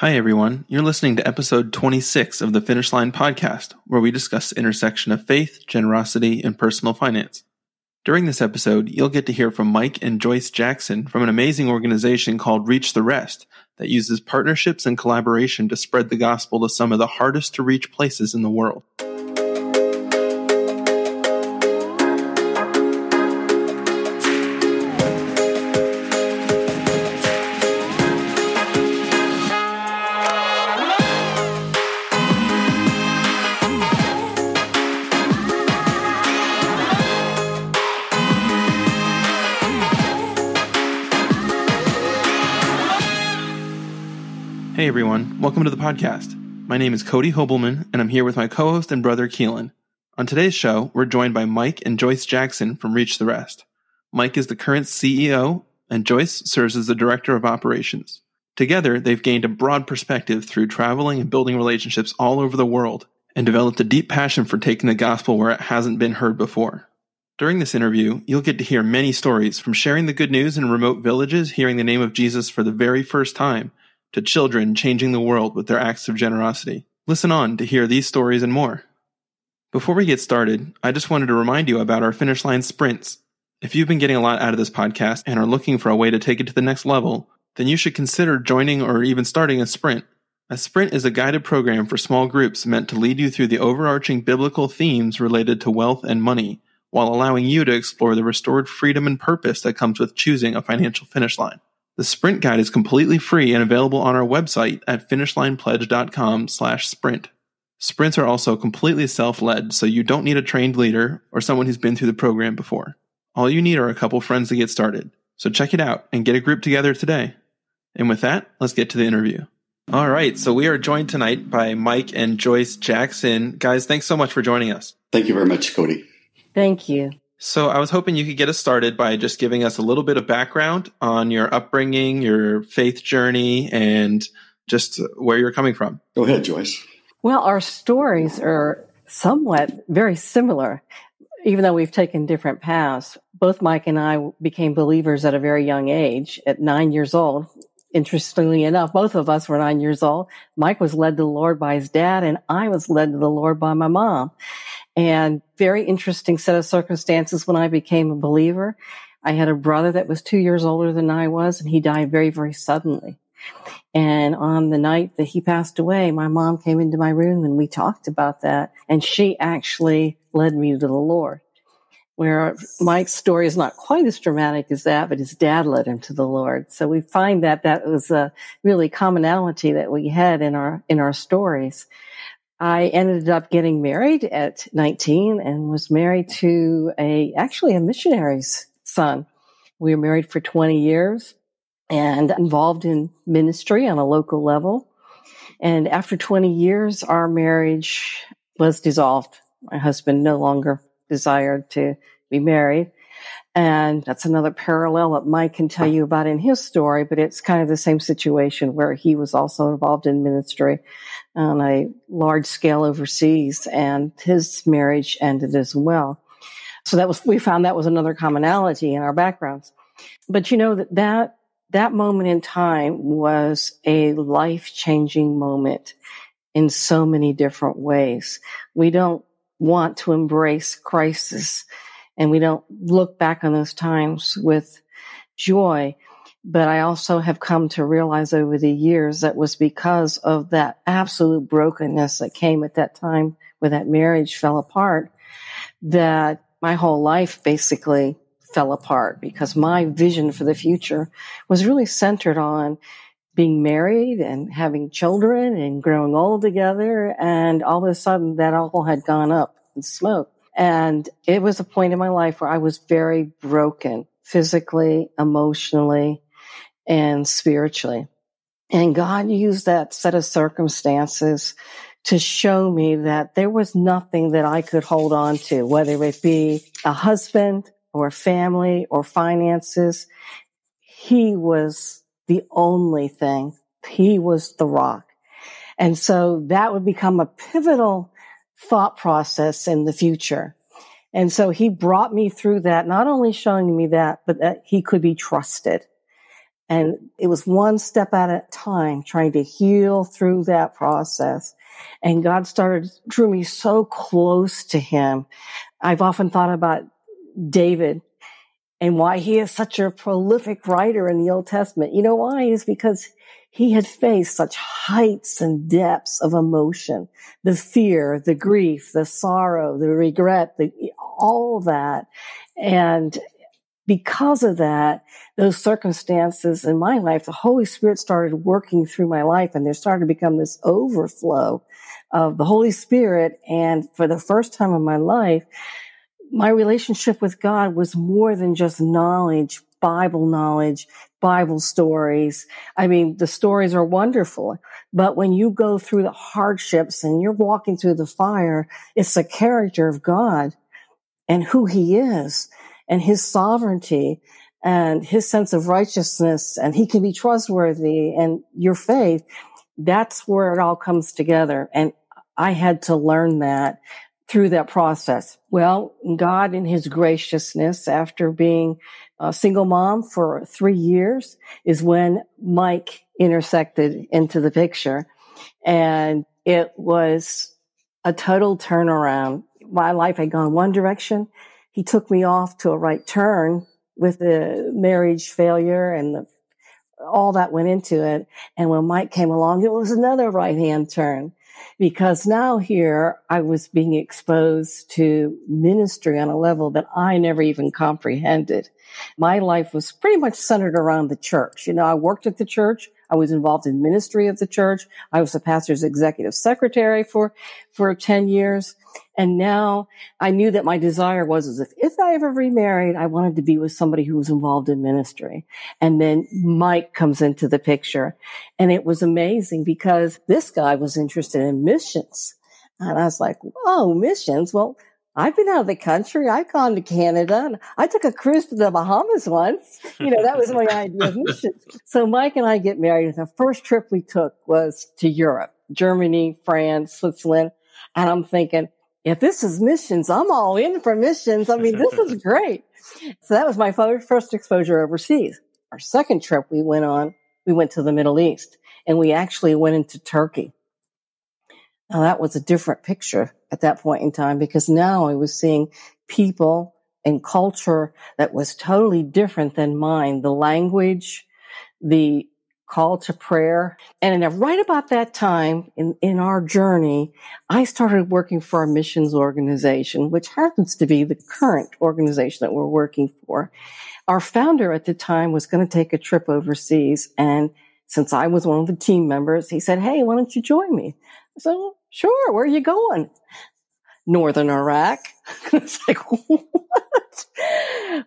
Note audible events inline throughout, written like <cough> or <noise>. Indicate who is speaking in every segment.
Speaker 1: Hi, everyone. You're listening to episode 26 of the Finish Line podcast, where we discuss the intersection of faith, generosity, and personal finance. During this episode, you'll get to hear from Mike and Joyce Jackson from an amazing organization called Reach the Rest that uses partnerships and collaboration to spread the gospel to some of the hardest to reach places in the world. Everyone, welcome to the podcast. My name is Cody Hobelman, and I'm here with my co host and brother Keelan. On today's show, we're joined by Mike and Joyce Jackson from Reach the Rest. Mike is the current CEO, and Joyce serves as the Director of Operations. Together, they've gained a broad perspective through traveling and building relationships all over the world, and developed a deep passion for taking the gospel where it hasn't been heard before. During this interview, you'll get to hear many stories from sharing the good news in remote villages, hearing the name of Jesus for the very first time to children changing the world with their acts of generosity. Listen on to hear these stories and more. Before we get started, I just wanted to remind you about our finish line sprints. If you've been getting a lot out of this podcast and are looking for a way to take it to the next level, then you should consider joining or even starting a sprint. A sprint is a guided program for small groups meant to lead you through the overarching biblical themes related to wealth and money, while allowing you to explore the restored freedom and purpose that comes with choosing a financial finish line. The sprint guide is completely free and available on our website at finishlinepledge.com slash sprint. Sprints are also completely self-led, so you don't need a trained leader or someone who's been through the program before. All you need are a couple friends to get started. So check it out and get a group together today. And with that, let's get to the interview. All right, so we are joined tonight by Mike and Joyce Jackson. Guys, thanks so much for joining us.
Speaker 2: Thank you very much, Cody.
Speaker 3: Thank you.
Speaker 1: So I was hoping you could get us started by just giving us a little bit of background on your upbringing, your faith journey, and just where you're coming from.
Speaker 2: Go ahead, Joyce.
Speaker 3: Well, our stories are somewhat very similar, even though we've taken different paths. Both Mike and I became believers at a very young age, at nine years old. Interestingly enough, both of us were nine years old. Mike was led to the Lord by his dad, and I was led to the Lord by my mom and very interesting set of circumstances when I became a believer. I had a brother that was two years older than I was, and he died very, very suddenly. And on the night that he passed away, my mom came into my room and we talked about that. And she actually led me to the Lord. Where Mike's story is not quite as dramatic as that, but his dad led him to the Lord. So we find that that was a really commonality that we had in our, in our stories. I ended up getting married at 19 and was married to a, actually a missionary's son. We were married for 20 years and involved in ministry on a local level. And after 20 years, our marriage was dissolved. My husband no longer desired to be married. And that's another parallel that Mike can tell you about in his story, but it's kind of the same situation where he was also involved in ministry on a large scale overseas and his marriage ended as well. So that was, we found that was another commonality in our backgrounds. But you know that that, that moment in time was a life changing moment in so many different ways. We don't want to embrace crisis and we don't look back on those times with joy. But I also have come to realize over the years that was because of that absolute brokenness that came at that time when that marriage fell apart that my whole life basically fell apart because my vision for the future was really centered on being married and having children and growing old together. And all of a sudden that all had gone up in smoke. And it was a point in my life where I was very broken physically, emotionally, and spiritually. And God used that set of circumstances to show me that there was nothing that I could hold on to, whether it be a husband or a family or finances. He was the only thing. He was the rock. And so that would become a pivotal thought process in the future. And so he brought me through that, not only showing me that, but that he could be trusted And it was one step at a time trying to heal through that process. And God started, drew me so close to him. I've often thought about David and why he is such a prolific writer in the Old Testament. You know why? Is because he had faced such heights and depths of emotion, the fear, the grief, the sorrow, the regret, the, all that. And because of that, those circumstances in my life, the Holy Spirit started working through my life and there started to become this overflow of the Holy Spirit. And for the first time in my life, my relationship with God was more than just knowledge, Bible knowledge, Bible stories. I mean, the stories are wonderful, but when you go through the hardships and you're walking through the fire, it's the character of God and who he is and his sovereignty and his sense of righteousness and he can be trustworthy and your faith. That's where it all comes together. And I had to learn that through that process? Well, God in his graciousness, after being a single mom for three years, is when Mike intersected into the picture. And it was a total turnaround. My life had gone one direction. He took me off to a right turn with the marriage failure and the, all that went into it. And when Mike came along, it was another right hand turn because now here I was being exposed to ministry on a level that I never even comprehended. My life was pretty much centered around the church. You know, I worked at the church. I was involved in ministry of the church. I was the pastor's executive secretary for, for 10 years. And now I knew that my desire was as if, if I ever remarried, I wanted to be with somebody who was involved in ministry. And then Mike comes into the picture and it was amazing because this guy was interested in missions. And I was like, oh, missions. Well, I've been out of the country. I've gone to Canada and I took a cruise to the Bahamas once. You know, that was my idea of missions. So Mike and I get married. The first trip we took was to Europe, Germany, France, Switzerland. And I'm thinking, if this is missions, I'm all in for missions. I mean, this is <laughs> great. So that was my first exposure overseas. Our second trip we went on, we went to the Middle East and we actually went into Turkey. Now that was a different picture at that point in time because now I was seeing people and culture that was totally different than mine. The language, the call to prayer. And right about that time in, in our journey, I started working for a missions organization, which happens to be the current organization that we're working for. Our founder at the time was going to take a trip overseas. And since I was one of the team members, he said, Hey, why don't you join me? So sure. Where are you going? Northern Iraq. <laughs> it's like, what?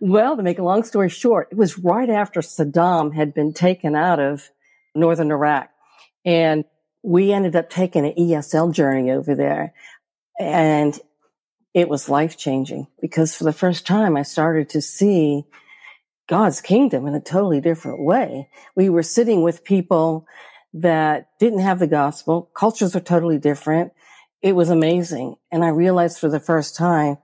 Speaker 3: Well, to make a long story short, it was right after Saddam had been taken out of Northern Iraq. And we ended up taking an ESL journey over there. And it was life changing because for the first time I started to see God's kingdom in a totally different way. We were sitting with people that didn't have the gospel. Cultures are totally different it was amazing. And I realized for the first time,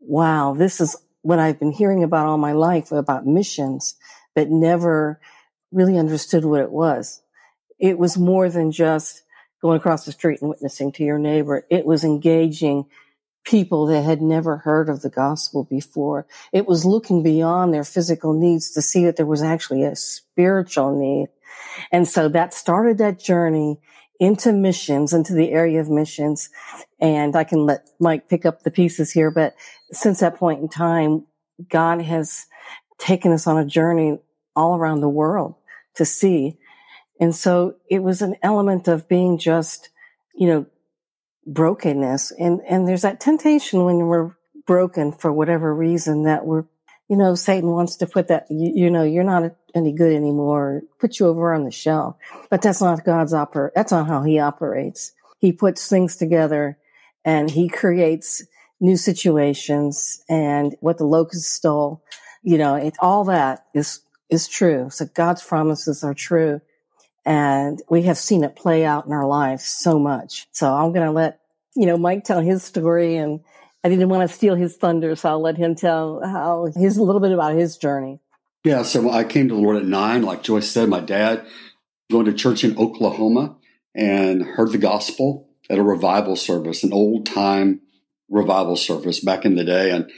Speaker 3: wow, this is what I've been hearing about all my life about missions, but never really understood what it was. It was more than just going across the street and witnessing to your neighbor. It was engaging people that had never heard of the gospel before. It was looking beyond their physical needs to see that there was actually a spiritual need. And so that started that journey into missions, into the area of missions. And I can let Mike pick up the pieces here. But since that point in time, God has taken us on a journey all around the world to see. And so it was an element of being just, you know, brokenness. And, and there's that temptation when we're broken for whatever reason that we're you know, Satan wants to put that, you, you, know, you're not any good anymore, put you over on the shelf. But that's not God's oper, that's not how he operates. He puts things together and he creates new situations and what the locust stole, you know, it, all that is, is true. So God's promises are true. And we have seen it play out in our lives so much. So I'm going to let, you know, Mike tell his story and, I didn't want to steal his thunder, so I'll let him tell how his a little bit about his journey.
Speaker 2: Yeah, so I came to the Lord at nine. Like Joyce said, my dad going to church in Oklahoma and heard the gospel at a revival service, an old time revival service back in the day, and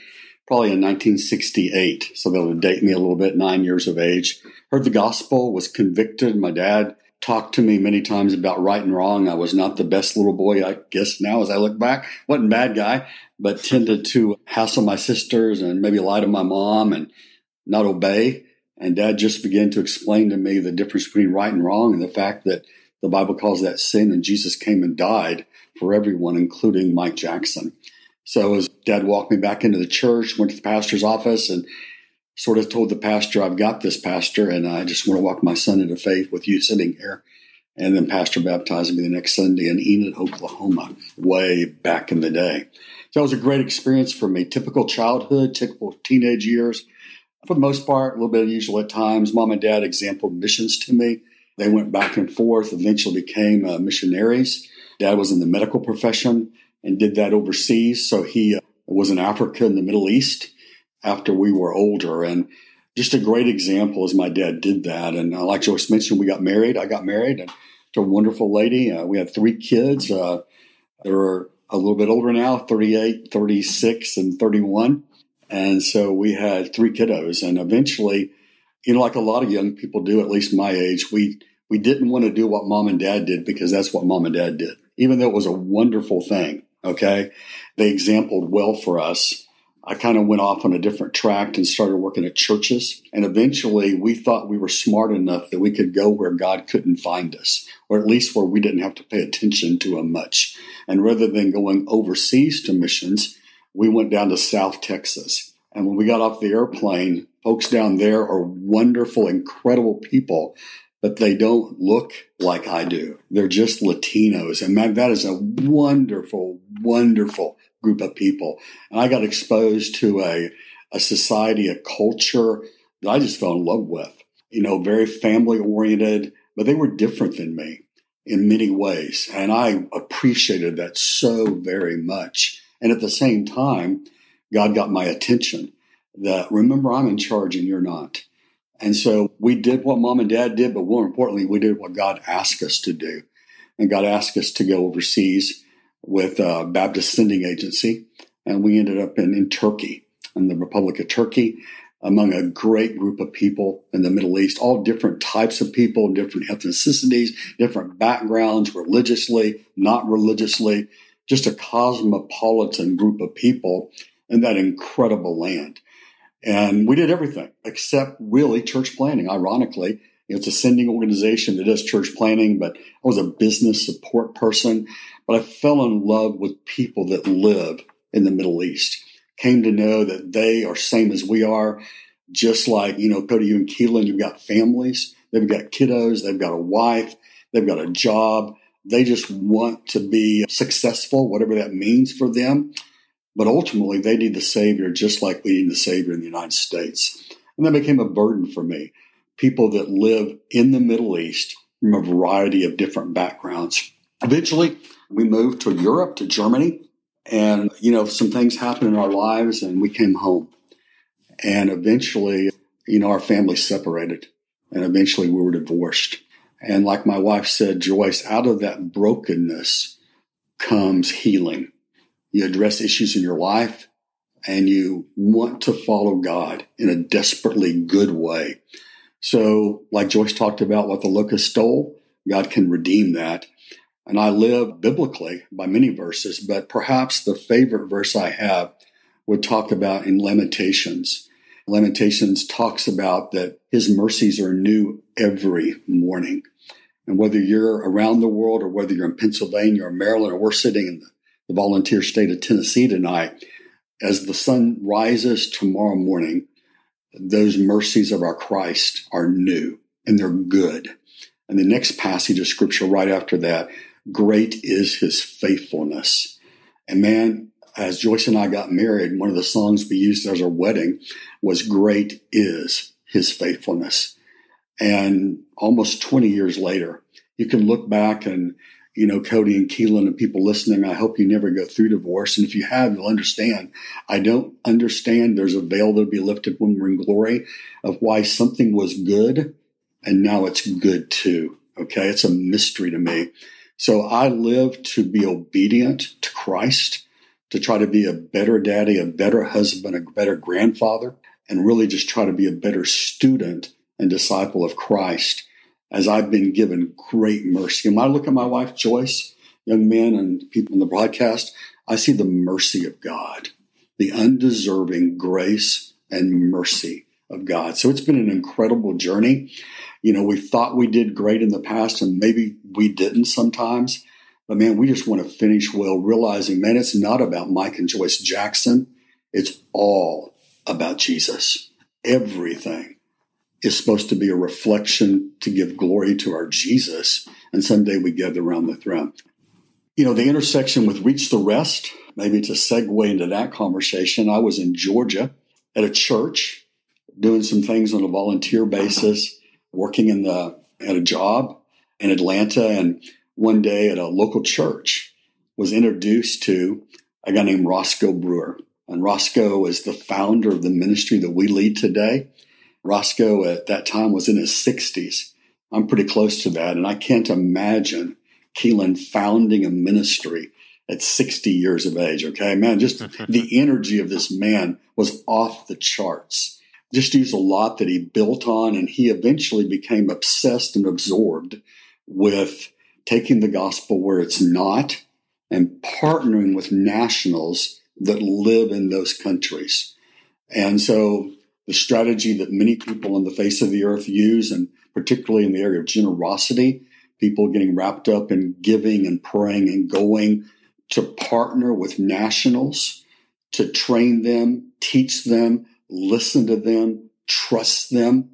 Speaker 2: probably in 1968. So that would date me a little bit, nine years of age. Heard the gospel, was convicted. My dad talked to me many times about right and wrong. I was not the best little boy, I guess now as I look back. Wasn't bad guy, but tended to hassle my sisters and maybe lie to my mom and not obey. And dad just began to explain to me the difference between right and wrong and the fact that the Bible calls that sin and Jesus came and died for everyone, including Mike Jackson. So as dad walked me back into the church, went to the pastor's office and sort of told the pastor, I've got this pastor and I just want to walk my son into faith with you sitting here. And then pastor baptized me the next Sunday in Enid, Oklahoma, way back in the day. So it was a great experience for me. Typical childhood, typical teenage years. For the most part, a little bit unusual at times. Mom and dad exampled missions to me. They went back and forth, eventually became uh, missionaries. Dad was in the medical profession and did that overseas. So he uh, was in Africa and the Middle East after we were older. And just a great example as my dad did that. And uh, like Joyce mentioned, we got married. I got married to a wonderful lady. Uh, we had three kids. Uh, they were a little bit older now 38, 36, and 31. And so we had three kiddos. And eventually, you know, like a lot of young people do, at least my age, we we didn't want to do what mom and dad did because that's what mom and dad did, even though it was a wonderful thing. Okay. They exampled well for us. I kind of went off on a different track and started working at churches. And eventually we thought we were smart enough that we could go where God couldn't find us, or at least where we didn't have to pay attention to him much. And rather than going overseas to missions, we went down to South Texas. And when we got off the airplane, folks down there are wonderful, incredible people but they don't look like I do. They're just Latinos. And man, that is a wonderful, wonderful group of people. And I got exposed to a, a society, a culture that I just fell in love with. You know, very family oriented, but they were different than me in many ways. And I appreciated that so very much. And at the same time, God got my attention that remember, I'm in charge and you're not. And so we did what mom and dad did, but more importantly, we did what God asked us to do. And God asked us to go overseas with a Baptist Sending Agency. And we ended up in, in Turkey, in the Republic of Turkey, among a great group of people in the Middle East, all different types of people, different ethnicities, different backgrounds, religiously, not religiously, just a cosmopolitan group of people in that incredible land. And we did everything except really church planting. Ironically, it's a sending organization that does church planting, but I was a business support person. But I fell in love with people that live in the Middle East. Came to know that they are same as we are, just like, you know, go to you and Keelan, you've got families, they've got kiddos, they've got a wife, they've got a job. They just want to be successful, whatever that means for them. But ultimately, they need the Savior just like we need the Savior in the United States. And that became a burden for me. People that live in the Middle East from a variety of different backgrounds. Eventually, we moved to Europe, to Germany, and, you know, some things happened in our lives and we came home. And eventually, you know, our family separated and eventually we were divorced. And like my wife said, Joyce, out of that brokenness comes healing you address issues in your life, and you want to follow God in a desperately good way. So, like Joyce talked about what the locust stole, God can redeem that. And I live biblically by many verses, but perhaps the favorite verse I have would talk about in Lamentations. Lamentations talks about that his mercies are new every morning. And whether you're around the world or whether you're in Pennsylvania or Maryland or we're sitting in the the volunteer state of Tennessee tonight. As the sun rises tomorrow morning, those mercies of our Christ are new and they're good. And the next passage of scripture right after that, great is his faithfulness. And man, as Joyce and I got married, one of the songs we used as our wedding was Great is his faithfulness. And almost 20 years later, you can look back and you know, Cody and Keelan and people listening, I hope you never go through divorce. And if you have, you'll understand. I don't understand there's a veil that'll be lifted when we're in glory of why something was good and now it's good too. Okay. It's a mystery to me. So I live to be obedient to Christ, to try to be a better daddy, a better husband, a better grandfather, and really just try to be a better student and disciple of Christ as I've been given great mercy. And when I look at my wife, Joyce, young men and people in the broadcast, I see the mercy of God, the undeserving grace and mercy of God. So it's been an incredible journey. You know, we thought we did great in the past and maybe we didn't sometimes. But man, we just want to finish well, realizing, man, it's not about Mike and Joyce Jackson. It's all about Jesus. Everything is supposed to be a reflection to give glory to our Jesus. And someday we gather around the throne. You know, the intersection with Reach the Rest, maybe to segue into that conversation, I was in Georgia at a church doing some things on a volunteer basis, working in the at a job in Atlanta, and one day at a local church was introduced to a guy named Roscoe Brewer. And Roscoe is the founder of the ministry that we lead today. Roscoe at that time was in his 60s. I'm pretty close to that. And I can't imagine Keelan founding a ministry at 60 years of age. Okay, man, just <laughs> the energy of this man was off the charts. Just used a lot that he built on, and he eventually became obsessed and absorbed with taking the gospel where it's not and partnering with nationals that live in those countries. And so the strategy that many people on the face of the earth use, and particularly in the area of generosity, people getting wrapped up in giving and praying and going to partner with nationals to train them, teach them, listen to them, trust them,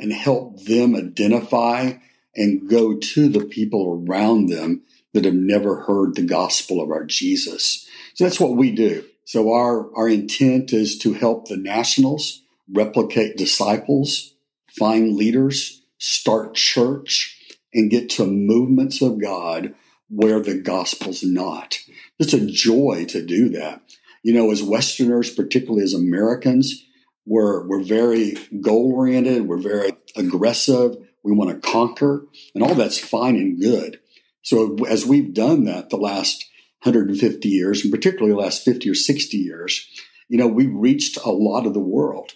Speaker 2: and help them identify and go to the people around them that have never heard the gospel of our Jesus. So that's what we do. So our, our intent is to help the nationals replicate disciples, find leaders, start church, and get to movements of God where the gospel's not. It's a joy to do that. You know, as Westerners, particularly as Americans, we're, we're very goal oriented. We're very aggressive. We want to conquer and all that's fine and good. So as we've done that the last 150 years, and particularly the last 50 or 60 years, you know, we've reached a lot of the world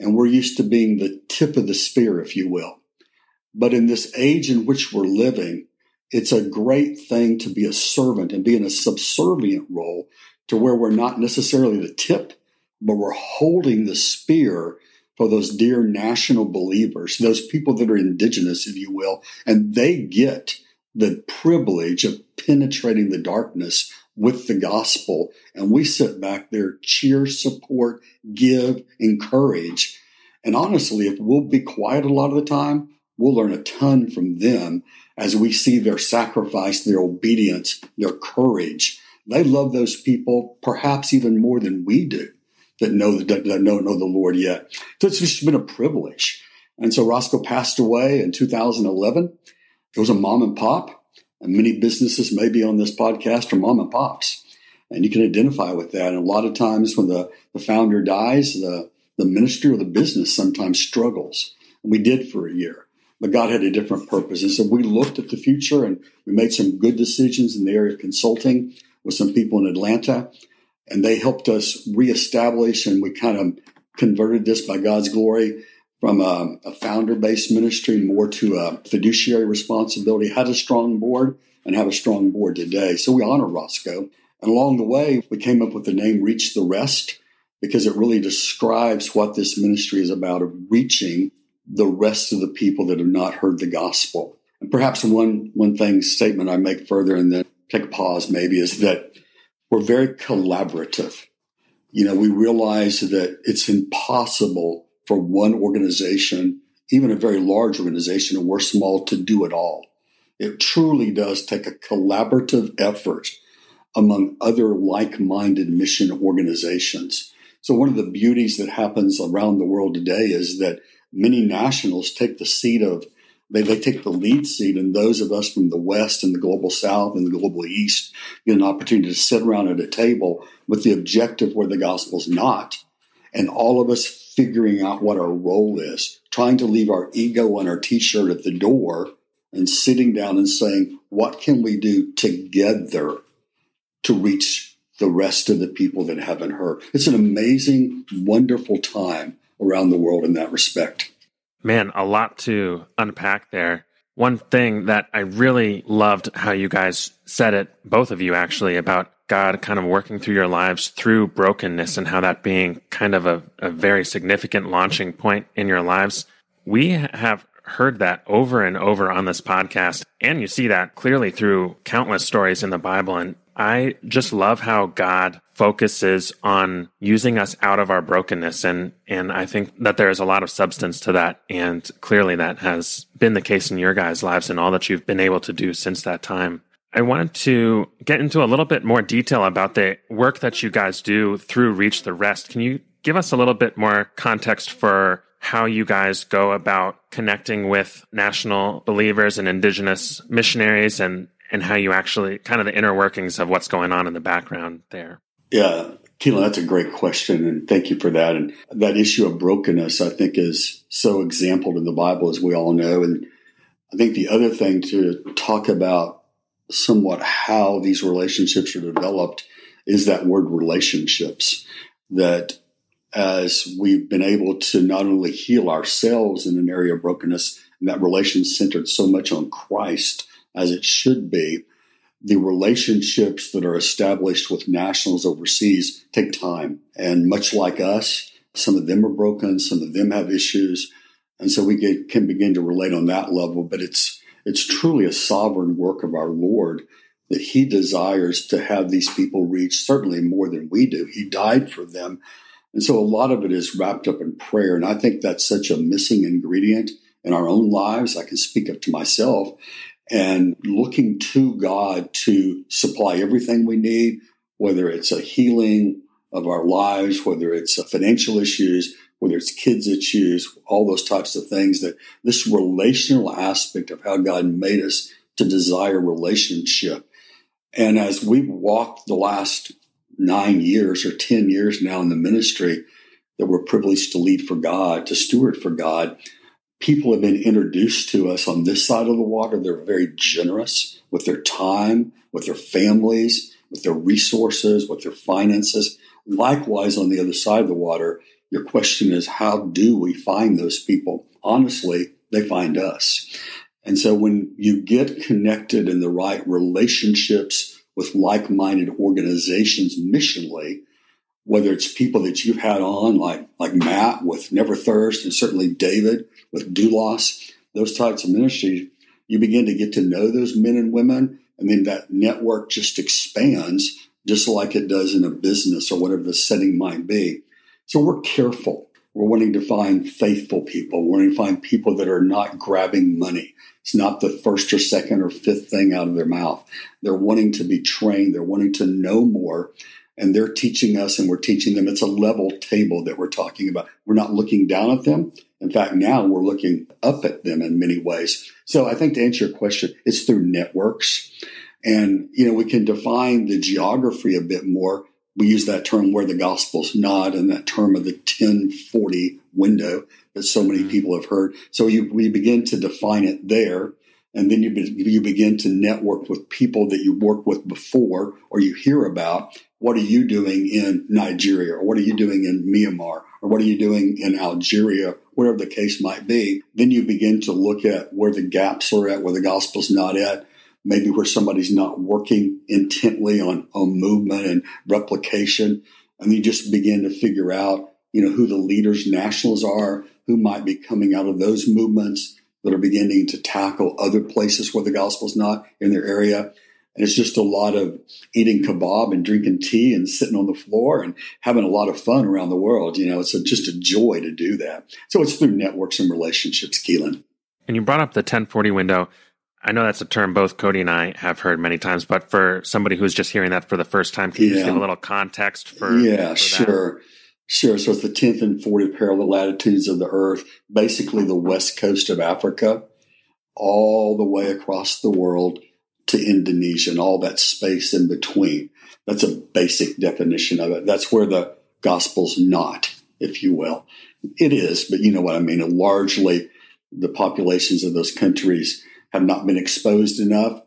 Speaker 2: and we're used to being the tip of the spear, if you will. But in this age in which we're living, it's a great thing to be a servant and be in a subservient role to where we're not necessarily the tip, but we're holding the spear for those dear national believers, those people that are indigenous, if you will, and they get the privilege of penetrating the darkness with the gospel. And we sit back there, cheer, support, give, encourage. And honestly, if we'll be quiet a lot of the time, we'll learn a ton from them as we see their sacrifice, their obedience, their courage. They love those people perhaps even more than we do that know that know, know the Lord yet. So it's just been a privilege. And so Roscoe passed away in 2011. It was a mom and pop. And many businesses maybe on this podcast are mom and pops. And you can identify with that. And a lot of times when the, the founder dies, the, the ministry or the business sometimes struggles. And we did for a year. But God had a different purpose. And so we looked at the future and we made some good decisions in the area of consulting with some people in Atlanta. And they helped us reestablish and we kind of converted this by God's glory from a, a founder based ministry more to a fiduciary responsibility, had a strong board and have a strong board today. So we honor Roscoe. And along the way, we came up with the name Reach the Rest because it really describes what this ministry is about of reaching the rest of the people that have not heard the gospel. And perhaps one, one thing statement I make further and then take a pause maybe is that we're very collaborative. You know, we realize that it's impossible for one organization, even a very large organization, and we're small to do it all. It truly does take a collaborative effort among other like minded mission organizations. So, one of the beauties that happens around the world today is that many nationals take the seat of, They, they take the lead seat, and those of us from the West and the global South and the global East get an opportunity to sit around at a table with the objective where the gospel's not. And all of us figuring out what our role is, trying to leave our ego and our t shirt at the door and sitting down and saying, what can we do together to reach the rest of the people that haven't heard? It's an amazing, wonderful time around the world in that respect.
Speaker 4: Man, a lot to unpack there. One thing that I really loved how you guys said it, both of you actually, about God kind of working through your lives through brokenness and how that being kind of a, a very significant launching point in your lives. We have heard that over and over on this podcast, and you see that clearly through countless stories in the Bible. And I just love how God focuses on using us out of our brokenness. And, and I think that there is a lot of substance to that. And clearly that has been the case in your guys' lives and all that you've been able to do since that time. I wanted to get into a little bit more detail about the work that you guys do through Reach the Rest. Can you give us a little bit more context for how you guys go about connecting with national believers and indigenous missionaries and and how you actually kind of the inner workings of what's going on in the background there.
Speaker 2: Yeah, Keelan, that's a great question, and thank you for that. And that issue of brokenness, I think, is so exampled in the Bible, as we all know. And I think the other thing to talk about somewhat how these relationships are developed is that word relationships. That as we've been able to not only heal ourselves in an area of brokenness, and that relation centered so much on Christ, as it should be, the relationships that are established with nationals overseas take time. And much like us, some of them are broken, some of them have issues. And so we get, can begin to relate on that level, but it's, it's truly a sovereign work of our Lord that he desires to have these people reach certainly more than we do. He died for them. And so a lot of it is wrapped up in prayer. And I think that's such a missing ingredient in our own lives. I can speak up to myself and looking to God to supply everything we need, whether it's a healing of our lives, whether it's financial issues, whether it's kids issues, all those types of things that this relational aspect of how God made us to desire relationship. And as we've walked the last nine years or 10 years now in the ministry that we're privileged to lead for God, to steward for God, people have been introduced to us on this side of the water. They're very generous with their time, with their families, with their resources, with their finances. Likewise, on the other side of the water, your question is how do we find those people? Honestly, they find us. And so when you get connected in the right relationships with like minded organizations missionally, whether it's people that you've had on, like like Matt with Neverthirst, and certainly David with Doulos, those types of ministries, you begin to get to know those men and women, and then that network just expands, just like it does in a business or whatever the setting might be. So we're careful. We're wanting to find faithful people. We're wanting to find people that are not grabbing money. It's not the first or second or fifth thing out of their mouth. They're wanting to be trained. They're wanting to know more and they're teaching us and we're teaching them. It's a level table that we're talking about. We're not looking down at them. In fact, now we're looking up at them in many ways. So I think to answer your question, it's through networks. And, you know, we can define the geography a bit more. We use that term where the gospel's not and that term of the 1040 window that so many mm-hmm. people have heard. So you, we begin to define it there. And then you, be, you begin to network with people that you worked with before or you hear about what are you doing in Nigeria or what are you doing in Myanmar or what are you doing in Algeria, whatever the case might be. Then you begin to look at where the gaps are at, where the gospel's not at, maybe where somebody's not working intently on, on movement and replication. And you just begin to figure out, you know, who the leaders, nationals are, who might be coming out of those movements that are beginning to tackle other places where the gospel's not in their area. And it's just a lot of eating kebab and drinking tea and sitting on the floor and having a lot of fun around the world. You know, it's a, just a joy to do that. So it's through networks and relationships, Keelan.
Speaker 4: And you brought up the 1040 window. I know that's a term both Cody and I have heard many times, but for somebody who's just hearing that for the first time, can you yeah. just give a little context for?
Speaker 2: Yeah,
Speaker 4: for
Speaker 2: sure. Sure. So it's the 10th and 40th parallel latitudes of the earth, basically the west coast of Africa all the way across the world to Indonesia and all that space in between. That's a basic definition of it. That's where the gospel's not, if you will. It is, but you know what I mean. And largely, the populations of those countries have not been exposed enough.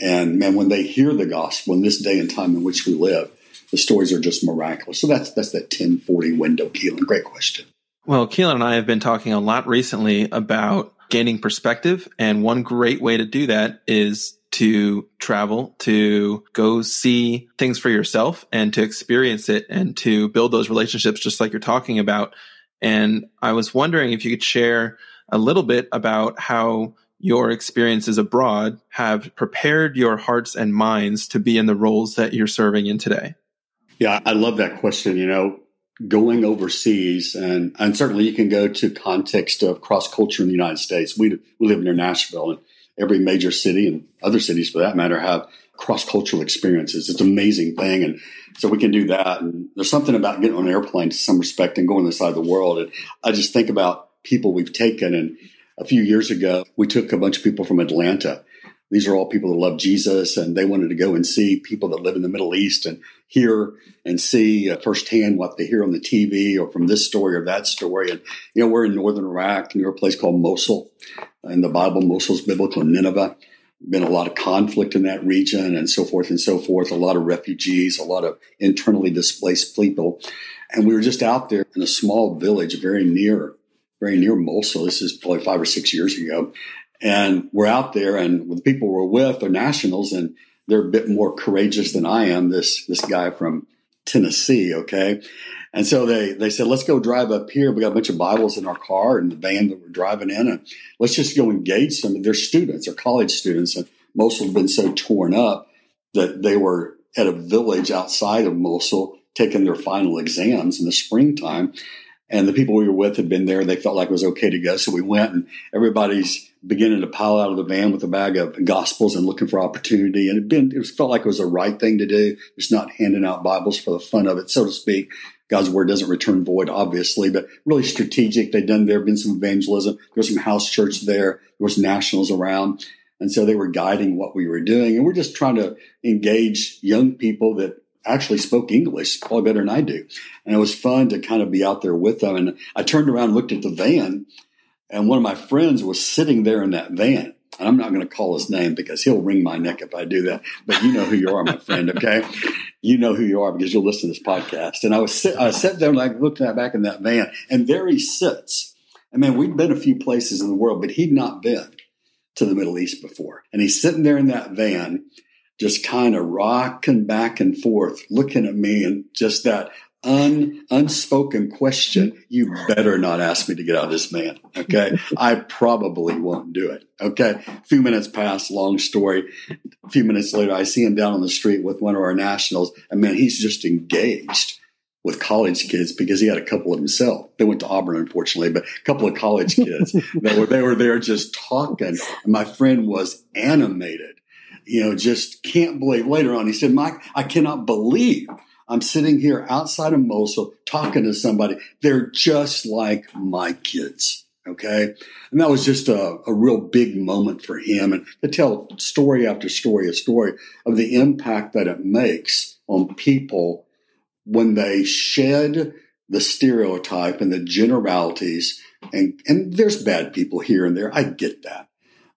Speaker 2: And man, when they hear the gospel in this day and time in which we live, the stories are just miraculous. So that's that's that 1040 window, Keelan. Great question.
Speaker 1: Well, Keelan and I have been talking a lot recently about gaining perspective. And one great way to do that is to travel, to go see things for yourself and to experience it and to build those relationships, just like you're talking about. And I was wondering if you could share a little bit about how your experiences abroad have prepared your hearts and minds to be in the roles that you're serving in today.
Speaker 2: Yeah, I love that question. You know, going overseas, and and certainly you can go to context of cross culture in the United States. We we live near Nashville, and every major city and other cities for that matter have cross cultural experiences. It's an amazing thing, and so we can do that. And there's something about getting on an airplane to some respect and going to the side of the world. And I just think about people we've taken, and a few years ago we took a bunch of people from Atlanta these are all people that love Jesus and they wanted to go and see people that live in the Middle East and hear and see uh, firsthand what they hear on the TV or from this story or that story. And, you know, we're in northern Iraq near a place called Mosul. In the Bible, Mosul's biblical Nineveh. Been a lot of conflict in that region and so forth and so forth. A lot of refugees, a lot of internally displaced people. And we were just out there in a small village very near, very near Mosul. This is probably five or six years ago. And we're out there, and the people we're with are nationals, and they're a bit more courageous than I am. This this guy from Tennessee, okay. And so they they said, let's go drive up here. We got a bunch of Bibles in our car and the van that we're driving in, and let's just go engage some of their students, or college students, and most have been so torn up that they were at a village outside of Mosul taking their final exams in the springtime. And the people we were with had been there. They felt like it was okay to go. So we went and everybody's beginning to pile out of the van with a bag of gospels and looking for opportunity. And it been, it felt like it was the right thing to do. It's not handing out Bibles for the fun of it, so to speak. God's word doesn't return void, obviously, but really strategic. They'd done there, been some evangelism. There was some house church there. There was nationals around. And so they were guiding what we were doing. And we're just trying to engage young people that actually spoke English probably better than I do. And it was fun to kind of be out there with them. And I turned around and looked at the van, and one of my friends was sitting there in that van. And I'm not going to call his name because he'll wring my neck if I do that. But you know who you are, my friend. Okay, you know who you are because you'll listen to this podcast. And I was sit, I sat there and I looked at back in that van, and there he sits. I mean, we'd been a few places in the world, but he'd not been to the Middle East before. And he's sitting there in that van, just kind of rocking back and forth, looking at me and just that un, unspoken question. You better not ask me to get out of this man. Okay. <laughs> I probably won't do it. Okay. A few minutes pass, long story. A few minutes later, I see him down on the street with one of our nationals and man, he's just engaged with college kids because he had a couple of himself. They went to Auburn, unfortunately, but a couple of college kids <laughs> that were, they were there just talking. And my friend was animated you know, just can't believe. Later on, he said, Mike, I cannot believe I'm sitting here outside of Mosul talking to somebody. They're just like my kids. Okay. And that was just a, a real big moment for him and to tell story after story, a story of the impact that it makes on people when they shed the stereotype and the generalities. And, and there's bad people here and there. I get that.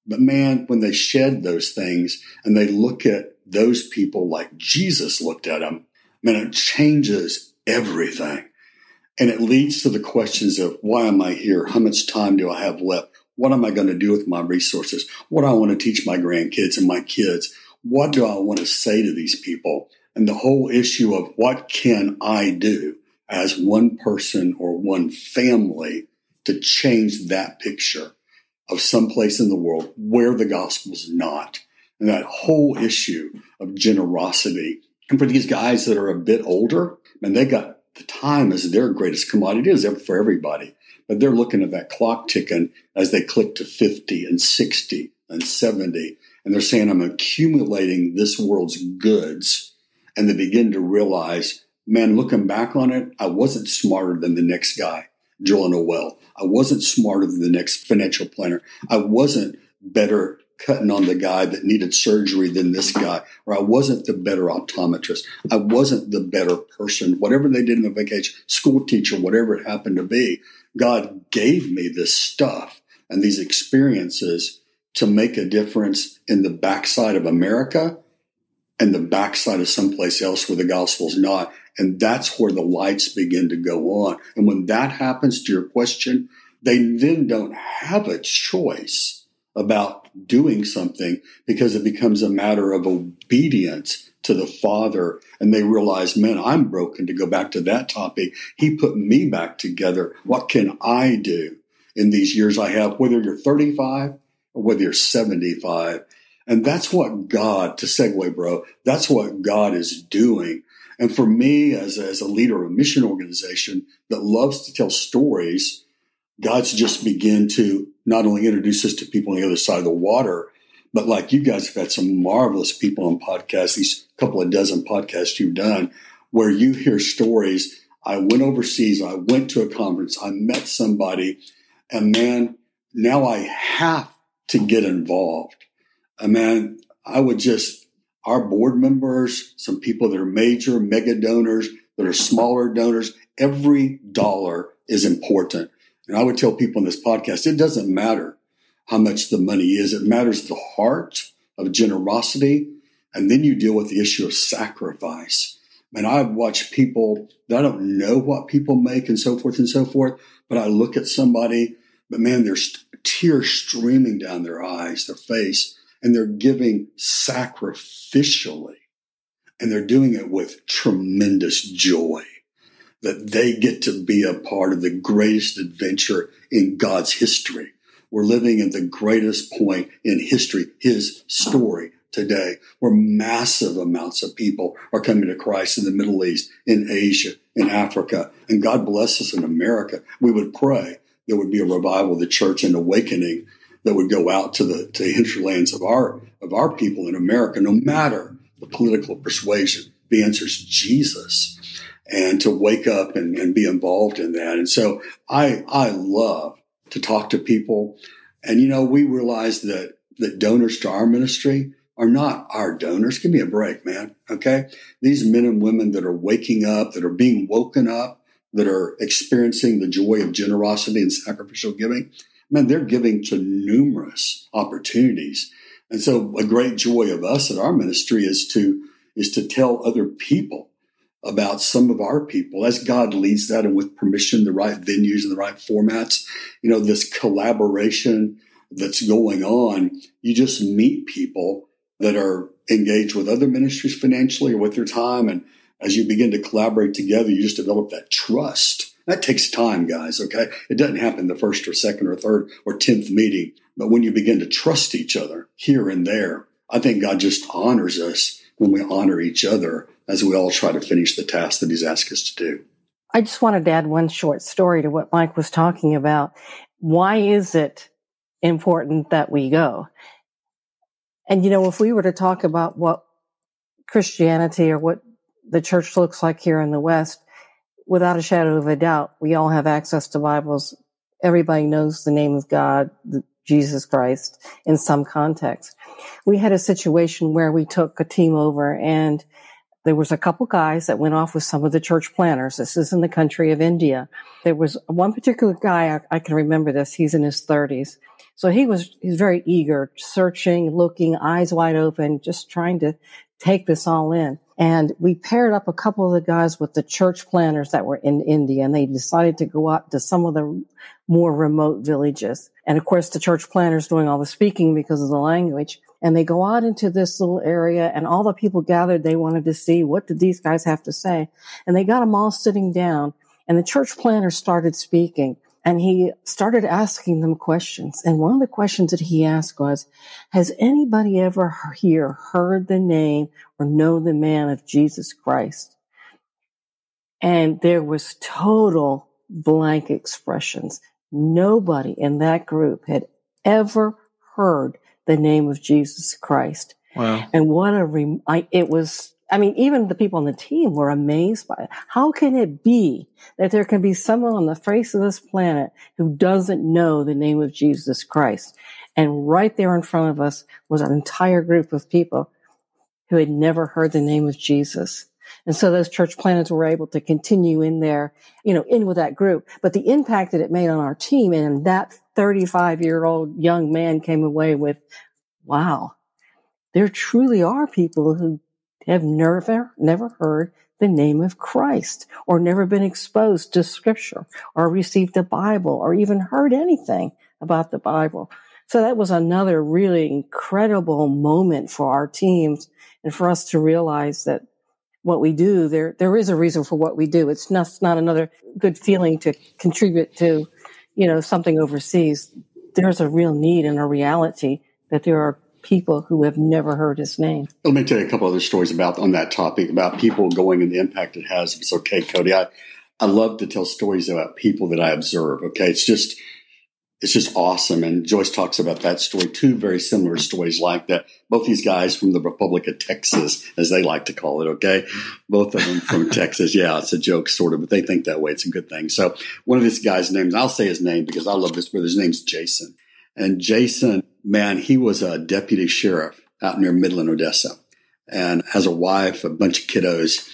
Speaker 2: But man, when they shed those things and they look at those people like Jesus looked at them, man, it changes everything. And it leads to the questions of why am I here? How much time do I have left? What am I going to do with my resources? What do I want to teach my grandkids and my kids? What do I want to say to these people? And the whole issue of what can I do as one person or one family to change that picture? Of some place in the world where the gospel's not. And that whole issue of generosity. And for these guys that are a bit older, and they got the time as their greatest commodity. It is for everybody. But they're looking at that clock ticking as they click to 50 and 60 and 70. And they're saying, I'm accumulating this world's goods. And they begin to realize, man, looking back on it, I wasn't smarter than the next guy drilling a well. I wasn't smarter than the next financial planner. I wasn't better cutting on the guy that needed surgery than this guy, or I wasn't the better optometrist. I wasn't the better person, whatever they did in the vacation, school teacher, whatever it happened to be. God gave me this stuff and these experiences to make a difference in the backside of America and the backside of someplace else where the gospel's not. And that's where the lights begin to go on. And when that happens to your question, they then don't have a choice about doing something because it becomes a matter of obedience to the Father. And they realize, man, I'm broken to go back to that topic. He put me back together. What can I do in these years I have, whether you're 35 or whether you're 75? And that's what God, to segue, bro, that's what God is doing. And for me, as as a leader of a mission organization that loves to tell stories, God's just begin to not only introduce us to people on the other side of the water, but like you guys have had some marvelous people on podcasts, these couple of dozen podcasts you've done, where you hear stories. I went overseas, I went to a conference, I met somebody, and man, now I have to get involved. And man, I would just, our board members, some people that are major mega donors, that are smaller donors, every dollar is important. And I would tell people in this podcast, it doesn't matter how much the money is. It matters the heart of generosity. And then you deal with the issue of sacrifice. And I've watched people that I don't know what people make and so forth and so forth, but I look at somebody, but man, there's tears streaming down their eyes, their face, and they're giving sacrificially. And they're doing it with tremendous joy that they get to be a part of the greatest adventure in God's history. We're living at the greatest point in history, his story today, where massive amounts of people are coming to Christ in the Middle East, in Asia, in Africa. And God bless us in America. We would pray there would be a revival of the church and awakening that would go out to the to hinterlands of our of our people in America, no matter the political persuasion. The answer is Jesus and to wake up and, and be involved in that. And so I, I love to talk to people. And, you know, we realize that, that donors to our ministry are not our donors. Give me a break, man. Okay. These men and women that are waking up, that are being woken up, that are experiencing the joy of generosity and sacrificial giving, man, they're giving to numerous opportunities. And so a great joy of us at our ministry is to, is to tell other people about some of our people as God leads that and with permission, the right venues and the right formats. You know, this collaboration that's going on, you just meet people that are engaged with other ministries financially or with their time. And as you begin to collaborate together, you just develop that trust. That takes time, guys. Okay. It doesn't happen the first or second or third or 10th meeting. But when you begin to trust each other here and there, I think God just honors us when we honor each other as we all try to finish the task that he's asked us to do.
Speaker 3: I just wanted to add one short story to what Mike was talking about. Why is it important that we go? And you know, if we were to talk about what Christianity or what the church looks like here in the West, without a shadow of a doubt, we all have access to Bibles. Everybody knows the name of God, Jesus Christ in some context. We had a situation where we took a team over and there was a couple guys that went off with some of the church planters. This is in the country of India. There was one particular guy, I, I can remember this, he's in his thirties. So he was, he's very eager, searching, looking, eyes wide open, just trying to take this all in. And we paired up a couple of the guys with the church planters that were in India and they decided to go out to some of the more remote villages. And of course, the church planters doing all the speaking because of the language. And they go out into this little area and all the people gathered. They wanted to see what did these guys have to say. And they got them all sitting down and the church planter started speaking and he started asking them questions and one of the questions that he asked was has anybody ever here heard the name or know the man of jesus christ and there was total blank expressions nobody in that group had ever heard the name of Jesus Christ.
Speaker 1: Wow.
Speaker 3: And what a, re- I, it was, I mean, even the people on the team were amazed by it. How can it be that there can be someone on the face of this planet who doesn't know the name of Jesus Christ? And right there in front of us was an entire group of people who had never heard the name of Jesus. And so those church planters were able to continue in there, you know, in with that group. But the impact that it made on our team and that 35 year old young man came away with, wow, there truly are people who have never, never heard the name of Christ or never been exposed to scripture or received the Bible or even heard anything about the Bible. So that was another really incredible moment for our teams and for us to realize that what we do, there, there is a reason for what we do. It's not, not another good feeling to contribute to, you know, something overseas. There's a real need and a reality that there are people who have never heard his name.
Speaker 2: Let me tell you a couple other stories about on that topic about people going and the impact it has. If it's okay, Cody, I, I love to tell stories about people that I observe. Okay, it's just it's just awesome. And Joyce talks about that story. Two very similar stories like that. Both these guys from the Republic of Texas, as they like to call it. Okay, both of them from <laughs> Texas. Yeah, it's a joke, sort of, but they think that way. It's a good thing. So one of these guys' names, I'll say his name because I love this brother. His name's Jason. And Jason, man, he was a deputy sheriff out near Midland, Odessa, and has a wife, a bunch of kiddos.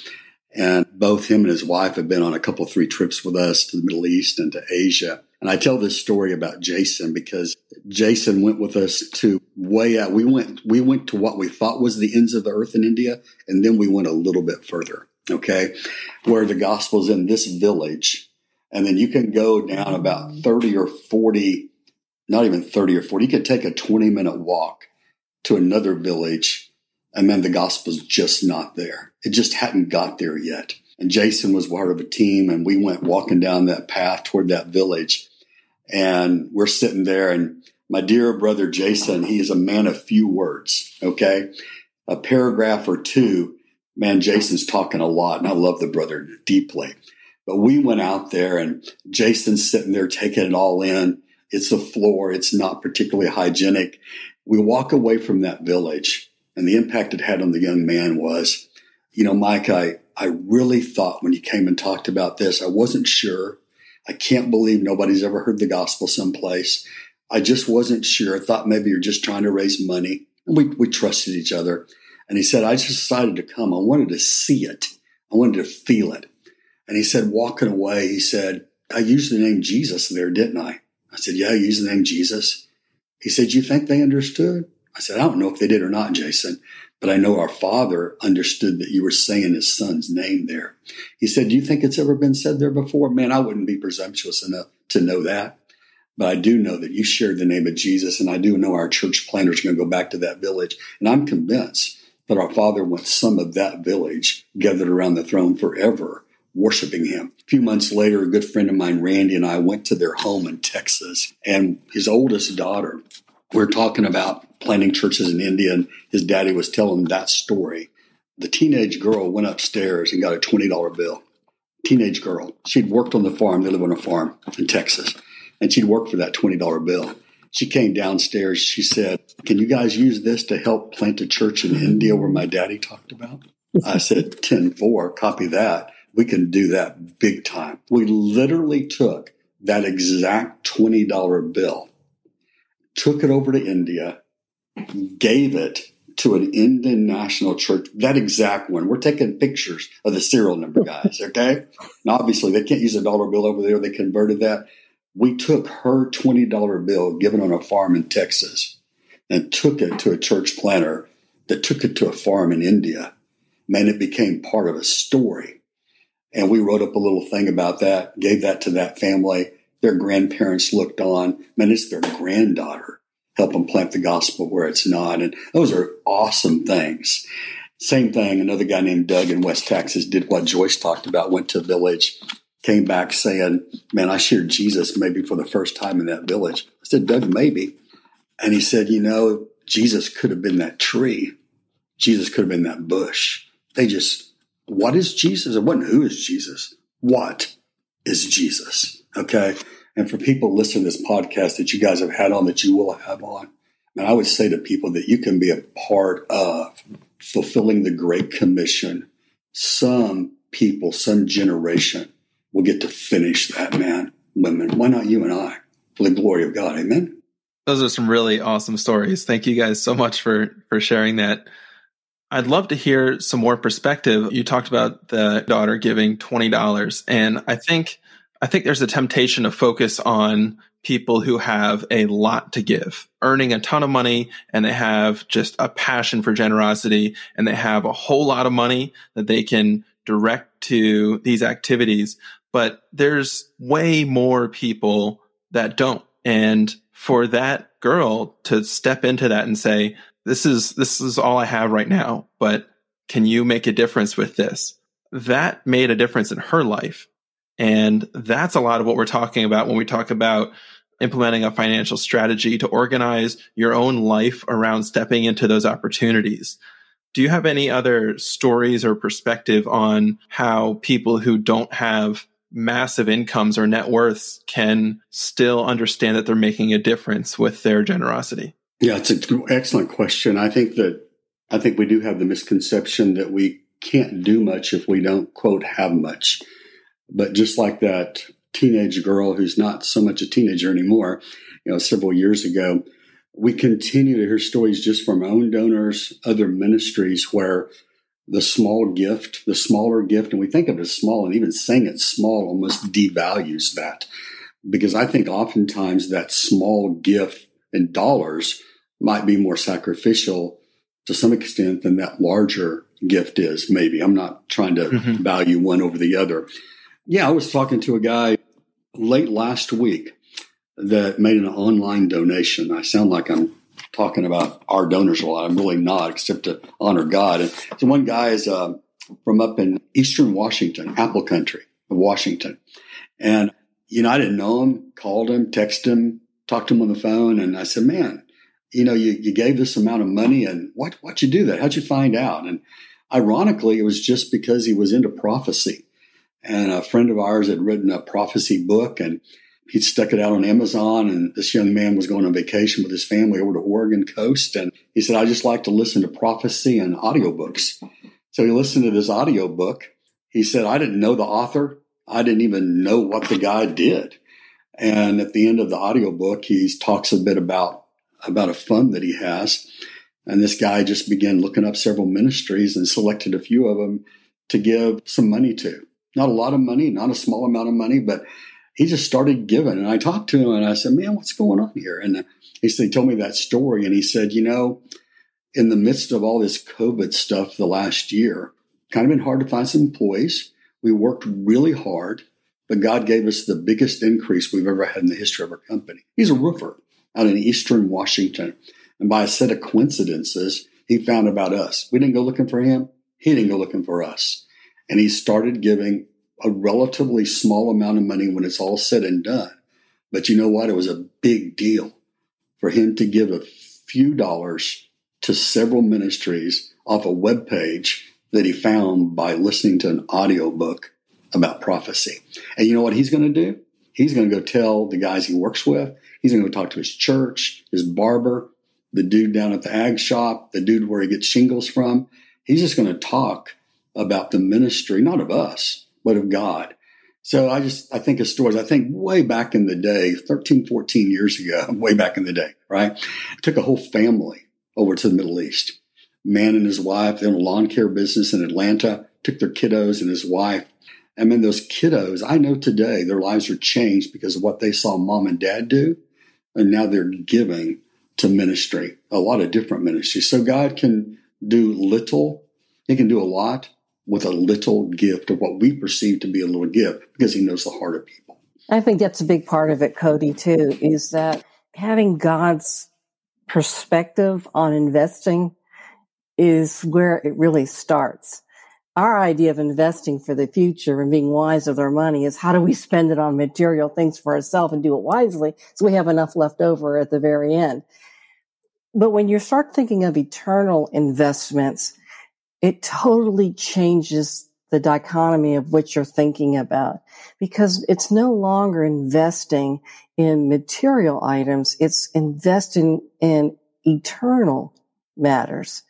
Speaker 2: And both him and his wife have been on a couple, three trips with us to the Middle East and to Asia. And I tell this story about Jason because Jason went with us to way out. We went, we went to what we thought was the ends of the earth in India. And then we went a little bit further. Okay. Where the gospel's in this village. And then you can go down about 30 or 40 not even 30 or 40. You could take a 20 minute walk to another village and then the gospel's just not there. It just hadn't got there yet. And Jason was part of a team and we went walking down that path toward that village and we're sitting there and my dear brother Jason, he is a man of few words. Okay. A paragraph or two, man, Jason's talking a lot and I love the brother deeply. But we went out there and Jason's sitting there taking it all in it's a floor. It's not particularly hygienic. We walk away from that village and the impact it had on the young man was, you know, Mike, I, I really thought when you came and talked about this, I wasn't sure. I can't believe nobody's ever heard the gospel someplace. I just wasn't sure. I thought maybe you're just trying to raise money. And we, we trusted each other. And he said, I just decided to come. I wanted to see it. I wanted to feel it. And he said, walking away, he said, I used the name Jesus there, didn't I? I said, Yeah, use the name Jesus. He said, You think they understood? I said, I don't know if they did or not, Jason, but I know our father understood that you were saying his son's name there. He said, Do you think it's ever been said there before? Man, I wouldn't be presumptuous enough to know that. But I do know that you shared the name of Jesus, and I do know our church planners are going to go back to that village. And I'm convinced that our Father wants some of that village gathered around the throne forever worshiping him. A few months later, a good friend of mine, Randy, and I went to their home in Texas, and his oldest daughter, we are talking about planting churches in India, and his daddy was telling that story. The teenage girl went upstairs and got a $20 bill. Teenage girl. She'd worked on the farm. They live on a farm in Texas. And she'd worked for that $20 bill. She came downstairs. She said, Can you guys use this to help plant a church in India where my daddy talked about? I said, 10 4, copy that we can do that big time. We literally took that exact $20 bill, took it over to India, gave it to an Indian national church, that exact one. We're taking pictures of the serial number, <laughs> guys, okay? And obviously, they can't use a dollar bill over there. They converted that. We took her $20 bill given on a farm in Texas and took it to a church planter that took it to a farm in India. Man, it became part of a story and we wrote up a little thing about that, gave that to that family. Their grandparents looked on. Man, it's their granddaughter. Help them plant the gospel where it's not. And those are awesome things. Same thing. Another guy named Doug in West Texas did what Joyce talked about, went to a village, came back saying, man, I shared Jesus maybe for the first time in that village. I said, Doug, maybe. And he said, you know, Jesus could have been that tree. Jesus could have been that bush. They just what is Jesus? It wasn't who is Jesus. What is Jesus? Okay. And for people listening to this podcast that you guys have had on, that you will have on, and I would say to people that you can be a part of fulfilling the Great Commission. Some people, some generation will get to finish that, man, women. Why not you and I? For the glory of God. Amen.
Speaker 1: Those are some really awesome stories. Thank you guys so much for for sharing that. I'd love to hear some more perspective. You talked about the daughter giving $20 and I think I think there's a temptation to focus on people who have a lot to give, earning a ton of money and they have just a passion for generosity and they have a whole lot of money that they can direct to these activities. But there's way more people that don't. And for that girl to step into that and say, this is, this is all I have right now, but can you make a difference with this? That made a difference in her life. And that's a lot of what we're talking about when we talk about implementing a financial strategy to organize your own life around stepping into those opportunities. Do you have any other stories or perspective on how people who don't have massive incomes or net worths can still understand that they're making a difference with their generosity?
Speaker 2: Yeah, it's an excellent question. I think that I think we do have the misconception that we can't do much if we don't quote have much. But just like that teenage girl who's not so much a teenager anymore, you know, several years ago, we continue to hear stories just from our own donors, other ministries where the small gift, the smaller gift, and we think of it as small, and even saying it's small almost devalues that. Because I think oftentimes that small gift in dollars might be more sacrificial to some extent than that larger gift is, maybe. I'm not trying to mm-hmm. value one over the other. Yeah, I was talking to a guy late last week that made an online donation. I sound like I'm talking about our donors a lot. I'm really not, except to honor God. And so one guy is uh, from up in eastern Washington, Apple Country of Washington. And, you know, I didn't know him, called him, texted him, talked to him on the phone. And I said, man, you know, you, you gave this amount of money and what, why'd you do that? How'd you find out? And ironically, it was just because he was into prophecy. And a friend of ours had written a prophecy book and he'd stuck it out on Amazon. And this young man was going on vacation with his family over to Oregon coast. And he said, I just like to listen to prophecy and audiobooks. So he listened to this audiobook. He said, I didn't know the author. I didn't even know what the guy did. And at the end of the audiobook, he talks a bit about, about a fund that he has. And this guy just began looking up several ministries and selected a few of them to give some money to. Not a lot of money, not a small amount of money, but he just started giving. And I talked to him and I said, man, what's going on here? And uh, he said, he told me that story. And he said, you know, in the midst of all this COVID stuff the last year, kind of been hard to find some employees. We worked really hard, but God gave us the biggest increase we've ever had in the history of our company. He's a roofer out in Eastern Washington. And by a set of coincidences, he found about us. We didn't go looking for him. He didn't go looking for us. And he started giving a relatively small amount of money when it's all said and done. But you know what? It was a big deal for him to give a few dollars to several ministries off a web page that he found by listening to an audiobook about prophecy. And you know what he's going to do? He's going to go tell the guys he works with. He's going to go talk to his church, his barber, the dude down at the ag shop, the dude where he gets shingles from. He's just going to talk about the ministry, not of us, but of God. So I just, I think of stories. I think way back in the day, 13, 14 years ago, <laughs> way back in the day, right? I took a whole family over to the Middle East. Man and his wife, they own a lawn care business in Atlanta, took their kiddos and his wife. And then those kiddos, I know today their lives are changed because of what they saw mom and dad do. And now they're giving to ministry, a lot of different ministries. So God can do little, He can do a lot with a little gift of what we perceive to be a little gift because he knows the heart of people.
Speaker 3: I think that's a big part of it, Cody, too, is that having God's perspective on investing is where it really starts. Our idea of investing for the future and being wise with our money is how do we spend it on material things for ourselves and do it wisely so we have enough left over at the very end. But when you start thinking of eternal investments, it totally changes the dichotomy of what you're thinking about because it's no longer investing in material items. It's investing in eternal matters.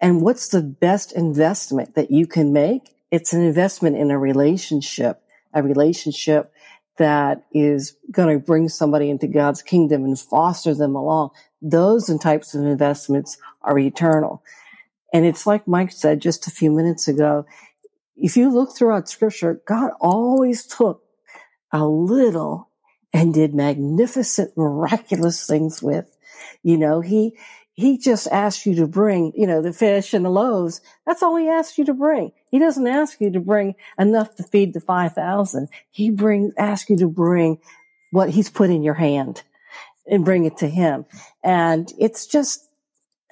Speaker 3: And what's the best investment that you can make? It's an investment in a relationship, a relationship that is going to bring somebody into God's kingdom and foster them along. Those and types of investments are eternal. And it's like Mike said just a few minutes ago. If you look throughout scripture, God always took a little and did magnificent, miraculous things with. You know, he, he just asks you to bring, you know, the fish and the loaves. That's all he asks you to bring. He doesn't ask you to bring enough to feed the 5,000. He brings, asks you to bring what he's put in your hand and bring it to him. And it's just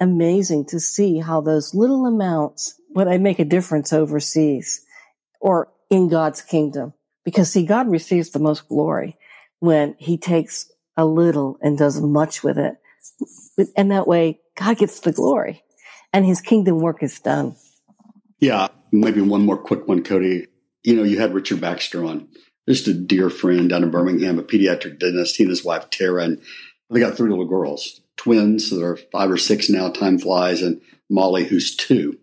Speaker 3: amazing to see how those little amounts, when they make a difference overseas or in God's kingdom. Because see, God receives the most glory when he takes a little and does much with it and that way God gets the glory and his kingdom work is done.
Speaker 2: Yeah. Maybe one more quick one, Cody. You know, you had Richard Baxter on, just a dear friend down in Birmingham, a pediatric dentist. He and his wife, Tara, and they got three little girls, twins that are five or six now, time flies, and Molly, who's two.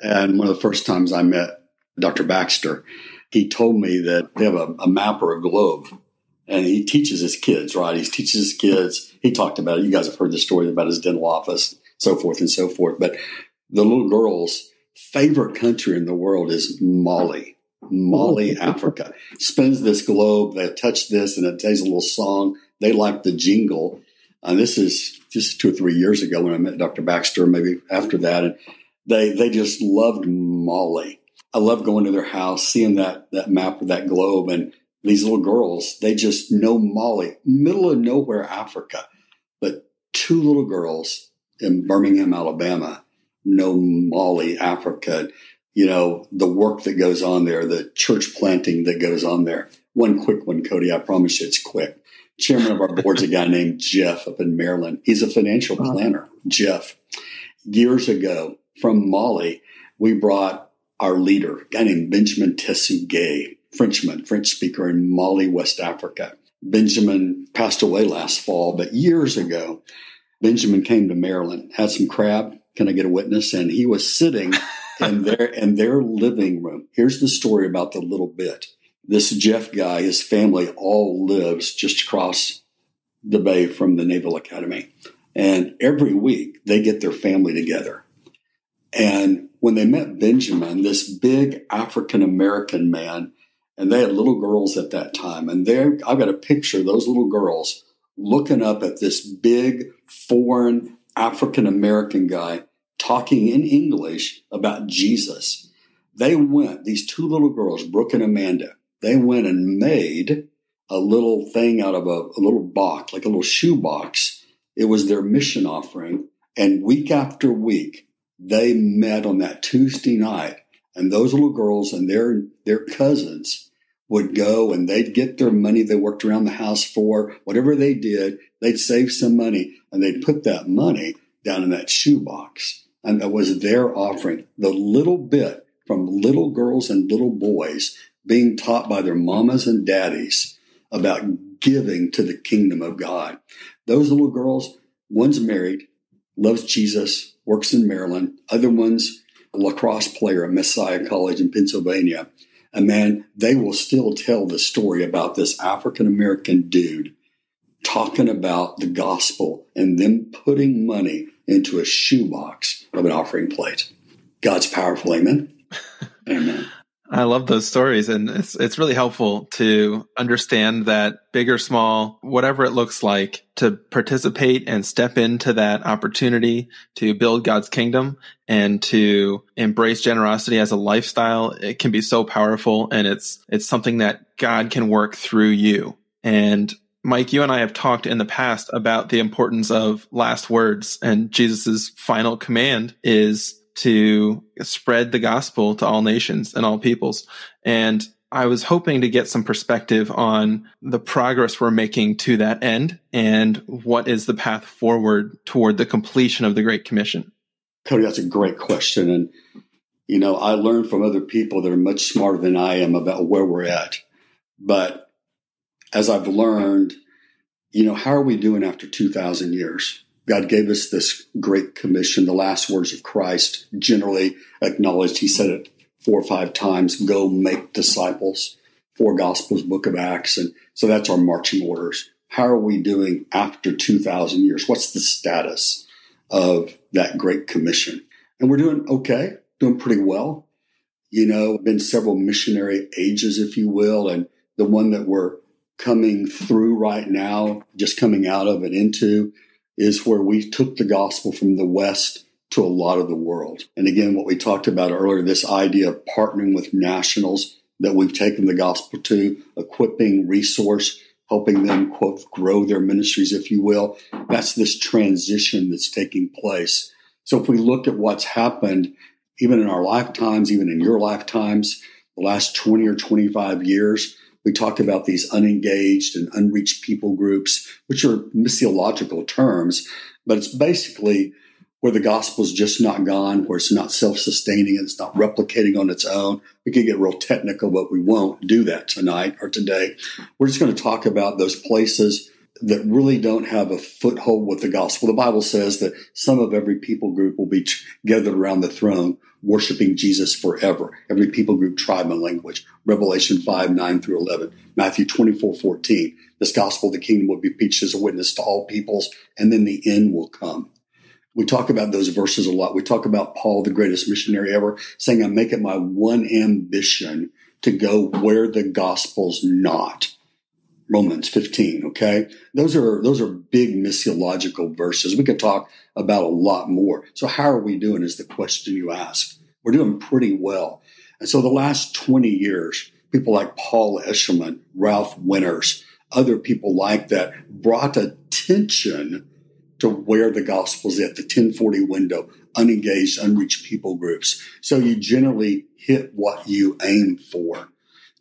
Speaker 2: And one of the first times I met Dr. Baxter, he told me that they have a, a map or a globe and he teaches his kids, right? He teaches his kids. He talked about it. You guys have heard the story about his dental office, so forth and so forth. But the little girl's favorite country in the world is Mali. Mali, <laughs> Africa. Spins this globe. They touch this and it plays a little song. They like the jingle. And this is just two or three years ago when I met Dr. Baxter, maybe after that. And they, they just loved Mali. I love going to their house, seeing that, that map of that globe and these little girls, they just know Mali, middle of nowhere, Africa. But two little girls in Birmingham, Alabama know Mali, Africa. You know, the work that goes on there, the church planting that goes on there. One quick one, Cody, I promise you it's quick. Chairman of our board's a guy named Jeff up in Maryland. He's a financial planner, Jeff. Years ago from Mali, we brought our leader, a guy named Benjamin Tessuguet Frenchman, French speaker in Mali, West Africa. Benjamin passed away last fall, but years ago, Benjamin came to Maryland, had some crab. Can I get a witness? And he was sitting <laughs> in their in their living room. Here's the story about the little bit. This Jeff guy, his family all lives just across the bay from the Naval Academy. And every week they get their family together. And when they met Benjamin, this big African American man and they had little girls at that time. And there, I've got a picture of those little girls looking up at this big foreign African American guy talking in English about Jesus. They went, these two little girls, Brooke and Amanda, they went and made a little thing out of a, a little box, like a little shoe box. It was their mission offering. And week after week, they met on that Tuesday night. And those little girls and their, their cousins would go and they'd get their money they worked around the house for, whatever they did, they'd save some money and they'd put that money down in that shoebox. And that was their offering. The little bit from little girls and little boys being taught by their mamas and daddies about giving to the kingdom of God. Those little girls, one's married, loves Jesus, works in Maryland. Other one's a lacrosse player at Messiah College in Pennsylvania. And man, they will still tell the story about this African American dude talking about the gospel and them putting money into a shoebox of an offering plate. God's powerful. Amen. <laughs> Amen.
Speaker 1: I love those stories and it's it's really helpful to understand that big or small, whatever it looks like, to participate and step into that opportunity to build God's kingdom and to embrace generosity as a lifestyle. It can be so powerful and it's it's something that God can work through you. And Mike, you and I have talked in the past about the importance of last words and Jesus's final command is to spread the gospel to all nations and all peoples. And I was hoping to get some perspective on the progress we're making to that end and what is the path forward toward the completion of the Great Commission.
Speaker 2: Cody, that's a great question. And, you know, I learned from other people that are much smarter than I am about where we're at. But as I've learned, you know, how are we doing after 2,000 years? God gave us this great commission, the last words of Christ, generally acknowledged. He said it four or five times go make disciples, four Gospels, Book of Acts. And so that's our marching orders. How are we doing after 2,000 years? What's the status of that Great Commission? And we're doing okay, doing pretty well. You know, been several missionary ages, if you will, and the one that we're coming through right now, just coming out of and into, is where we took the gospel from the West to a lot of the world. And again, what we talked about earlier, this idea of partnering with nationals that we've taken the gospel to, equipping, resource, helping them, quote, grow their ministries, if you will. That's this transition that's taking place. So if we look at what's happened, even in our lifetimes, even in your lifetimes, the last 20 or 25 years, we talked about these unengaged and unreached people groups, which are missiological terms, but it's basically where the gospel's just not gone, where it's not self-sustaining, and it's not replicating on its own. We could get real technical, but we won't do that tonight or today. We're just going to talk about those places that really don't have a foothold with the gospel. The Bible says that some of every people group will be gathered around the throne, worshiping Jesus forever. Every people group, tribe, and language. Revelation 5, 9 through 11. Matthew 24, 14. This gospel of the kingdom will be preached as a witness to all peoples, and then the end will come. We talk about those verses a lot. We talk about Paul, the greatest missionary ever, saying, I make it my one ambition to go where the gospel's not. Romans 15, okay? Those are, those are big missiological verses. We could talk about a lot more. So how are we doing is the question you ask. We're doing pretty well. And so the last 20 years, people like Paul Eshleman, Ralph Winters, other people like that brought attention to where the gospel's at, the 1040 window, unengaged, unreached people groups. So you generally hit what you aim for.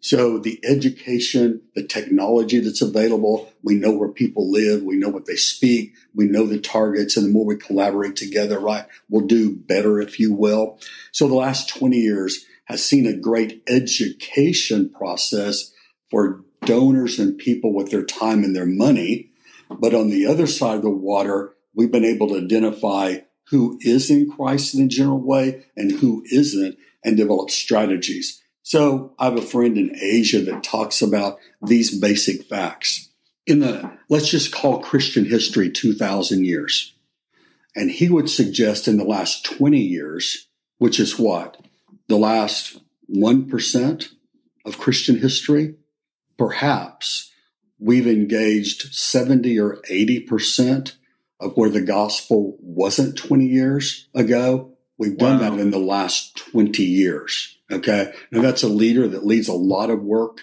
Speaker 2: So the education, the technology that's available, we know where people live, we know what they speak, we know the targets, and the more we collaborate together, right, we'll do better, if you will. So the last 20 years has seen a great education process for donors and people with their time and their money but on the other side of the water, we've been able to identify who is in Christ in a general way and who isn't and develop strategies. So I have a friend in Asia that talks about these basic facts. In the, let's just call Christian history 2000 years. And he would suggest in the last 20 years, which is what? The last 1% of Christian history? Perhaps we've engaged 70 or 80% of where the gospel wasn't 20 years ago. We've done wow. that in the last 20 years. Okay. Now that's a leader that leads a lot of work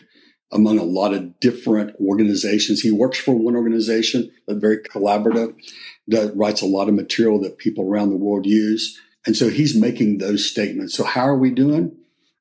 Speaker 2: among a lot of different organizations. He works for one organization, but very collaborative, that writes a lot of material that people around the world use. And so he's making those statements. So how are we doing?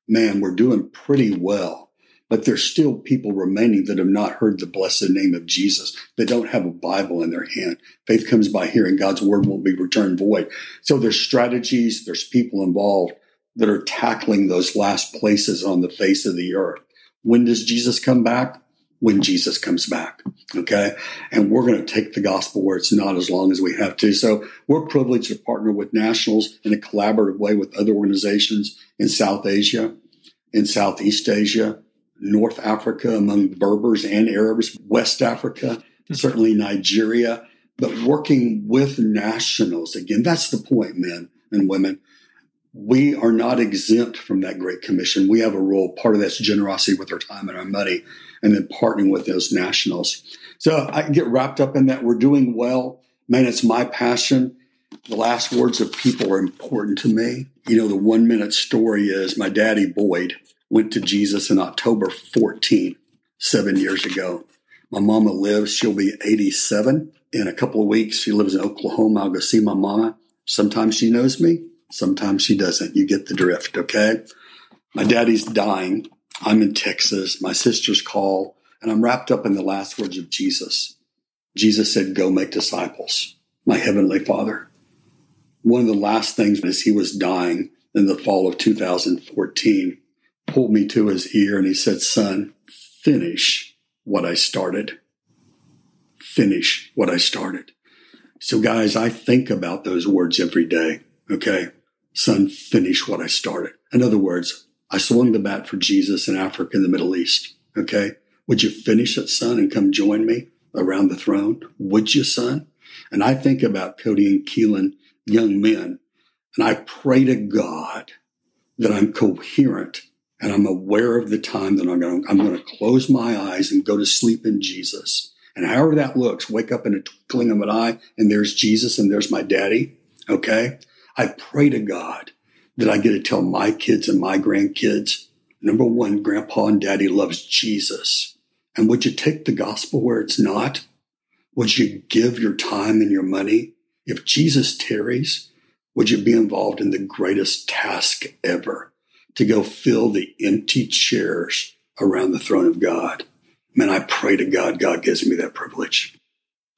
Speaker 2: Man, we're doing pretty well but there's still people remaining that have not heard the blessed name of Jesus, They don't have a Bible in their hand. Faith comes by hearing. God's word won't be returned void. So there's strategies, there's people involved that are tackling those last places on the face of the earth. When does Jesus come back? When Jesus comes back. Okay. And we're going to take the gospel where it's not as long as we have to. So we're privileged to partner with nationals in a collaborative way with other organizations in South Asia, in Southeast Asia, North Africa among Berbers and Arabs, West Africa, hmm. certainly Nigeria, but working with nationals. Again, that's the point, men and women. We are not exempt from that Great Commission. We have a role. Part of that's generosity with our time and our money, and then partnering with those nationals. So I get wrapped up in that. We're doing well. Man, it's my passion. The last words of people are important to me. You know, the one minute story is my daddy, Boyd went to Jesus in October 14, seven years ago. My mama lives, she'll be 87 in a couple of weeks. She lives in Oklahoma. I'll go see my mama. Sometimes she knows me, sometimes she doesn't. You get the drift, okay? My daddy's dying. I'm in Texas. My sister's call, and I'm wrapped up in the last words of Jesus. Jesus said, Go make disciples, my heavenly Father. One of the last things as he was dying in the fall of 2014, pulled me to his ear and he said, Son, finish what I started. Finish what I started. So, guys, I think about those words every day. Okay. Son, finish what I started. In other words, I swung the bat for Jesus in Africa and the Middle East. Okay. Would you finish it, son, and come join me around the throne? Would you, son? And I think about Cody and Keelan, young men, and I pray to God that I'm coherent and I'm aware of the time that I'm going to, I'm going to close my eyes and go to sleep in Jesus. And however that looks, wake up in a twinkling of an eye and there's Jesus and there's my daddy. Okay. I pray to God that I get to tell my kids and my grandkids, number one, grandpa and daddy loves Jesus. And would you take the gospel where it's not? Would you give your time and your money? If Jesus tarries, would you be involved in the greatest task ever to go fill the empty chairs around the throne of God? Man, I pray to God, God gives me that privilege.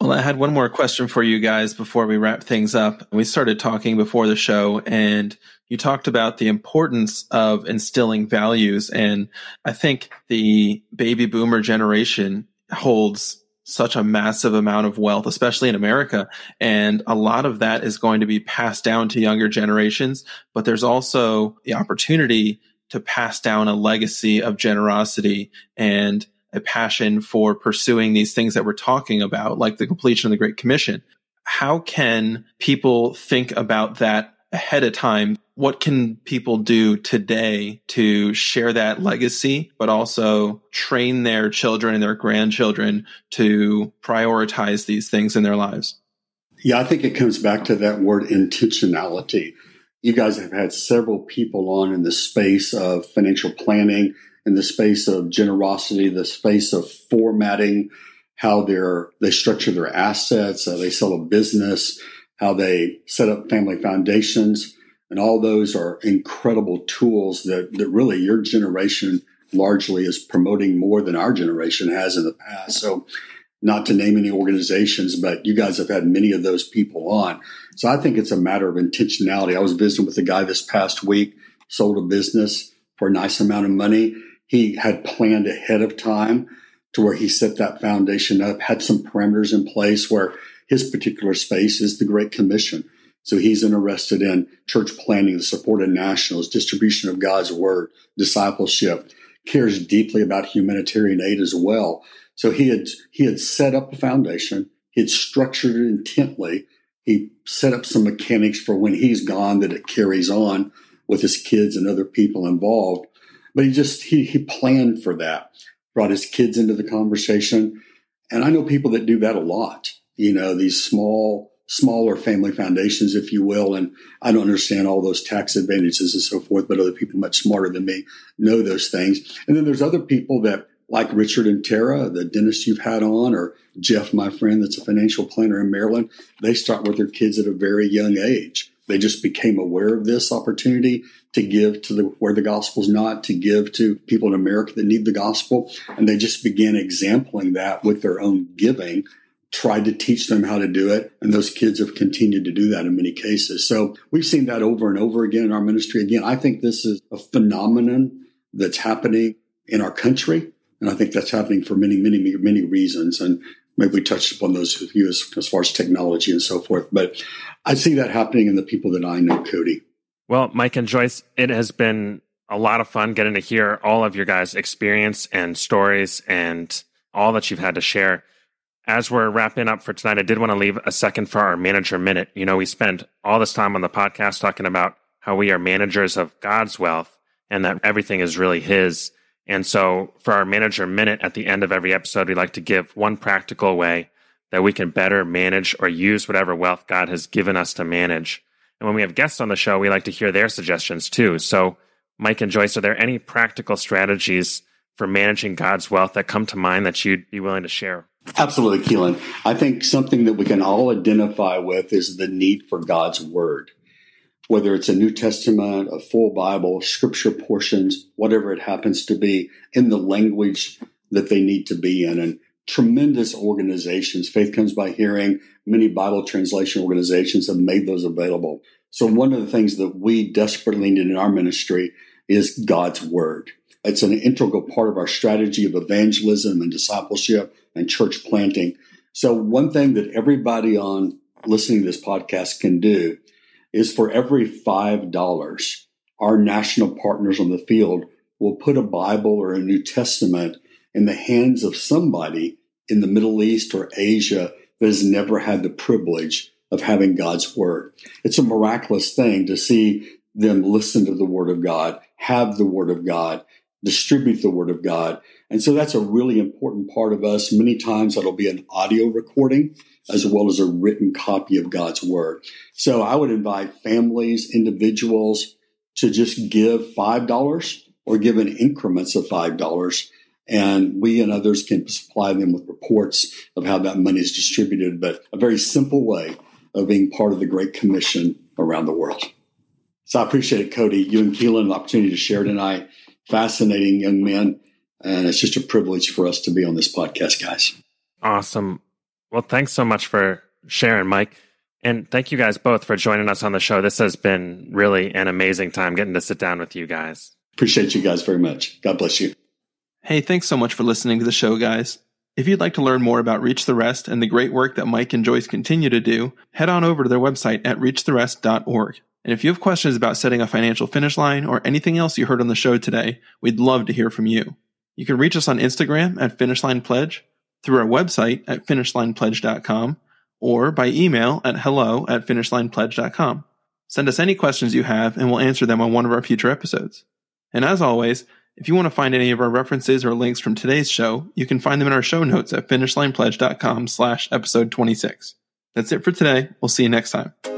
Speaker 1: Well, I had one more question for you guys before we wrap things up. We started talking before the show and you talked about the importance of instilling values. And I think the baby boomer generation holds such a massive amount of wealth, especially in America. And a lot of that is going to be passed down to younger generations. But there's also the opportunity to pass down a legacy of generosity and a passion for pursuing these things that we're talking about, like the completion of the Great Commission. How can people think about that ahead of time? What can people do today to share that legacy, but also train their children and their grandchildren to prioritize these things in their lives?
Speaker 2: Yeah, I think it comes back to that word intentionality. You guys have had several people on in the space of financial planning in the space of generosity, the space of formatting how they're, they structure their assets, how they sell a business, how they set up family foundations. And all those are incredible tools that, that really your generation largely is promoting more than our generation has in the past. So not to name any organizations, but you guys have had many of those people on. So I think it's a matter of intentionality. I was visiting with a guy this past week, sold a business for a nice amount of money he had planned ahead of time to where he set that foundation up, had some parameters in place where his particular space is the Great Commission. So he's interested in church planting, the support of nationals, distribution of God's word, discipleship, cares deeply about humanitarian aid as well. So he had he had set up a foundation, he had structured it intently. He set up some mechanics for when he's gone that it carries on with his kids and other people involved. But he just he he planned for that, brought his kids into the conversation. And I know people that do that a lot, you know, these small, smaller family foundations, if you will. And I don't understand all those tax advantages and so forth, but other people much smarter than me know those things. And then there's other people that like Richard and Tara, the dentist you've had on, or Jeff, my friend, that's a financial planner in Maryland, they start with their kids at a very young age. They just became aware of this opportunity to give to the where the gospel's not, to give to people in America that need the gospel. And they just began exempling that with their own giving, tried to teach them how to do it. And those kids have continued to do that in many cases. So we've seen that over and over again in our ministry. Again, I think this is a phenomenon that's happening in our country. And I think that's happening for many, many, many reasons. And maybe we touched upon those with you as, as far as technology and so forth. But I see that happening in the people that I know, Cody.
Speaker 4: Well, Mike and Joyce, it has been a lot of fun getting to hear all of your guys' experience and stories and all that you've had to share. As we're wrapping up for tonight, I did want to leave a second for our manager minute. You know, we spend all this time on the podcast talking about how we are managers of God's wealth and that everything is really His. And so for our manager minute at the end of every episode, we like to give one practical way that we can better manage or use whatever wealth God has given us to manage. And when we have guests on the show, we like to hear their suggestions too. So, Mike and Joyce, are there any practical strategies for managing God's wealth that come to mind that you'd be willing to share?
Speaker 2: Absolutely, Keelan. I think something that we can all identify with is the need for God's word. Whether it's a New Testament, a full Bible, scripture portions, whatever it happens to be, in the language that they need to be in. And tremendous organizations. Faith comes by hearing. Many Bible translation organizations have made those available. So one of the things that we desperately need in our ministry is God's word. It's an integral part of our strategy of evangelism and discipleship and church planting. So one thing that everybody on listening to this podcast can do is for every $5, our national partners on the field will put a Bible or a New Testament in the hands of somebody in the Middle East or Asia that has never had the privilege of having God's word. It's a miraculous thing to see them listen to the word of God, have the word of God, distribute the word of God. And so that's a really important part of us. Many times that'll be an audio recording as well as a written copy of God's word. So I would invite families, individuals to just give $5 or give in increments of $5 and we and others can supply them with reports of how that money is distributed, but a very simple way of being part of the Great Commission around the world. So I appreciate it, Cody. You and Keelan, an opportunity to share tonight. Fascinating young men. And it's just a privilege for us to be on this podcast, guys.
Speaker 4: Awesome. Well, thanks so much for sharing, Mike. And thank you guys both for joining us on the show. This has been really an amazing time getting to sit down with you guys.
Speaker 2: Appreciate you guys very much. God bless you.
Speaker 1: Hey, thanks so much for listening to the show, guys. If you'd like to learn more about Reach the Rest and the great work that Mike and Joyce continue to do, head on over to their website at reachtherest.org. And if you have questions about setting a financial finish line or anything else you heard on the show today, we'd love to hear from you. You can reach us on Instagram at finishlinepledge, through our website at finishlinepledge.com, or by email at hello at finishlinepledge.com. Send us any questions you have and we'll answer them on one of our future episodes. And as always, if you want to find any of our references or links from today's show, you can find them in our show notes at finishlinepledge.com slash episode 26. That's it for today. We'll see you next time.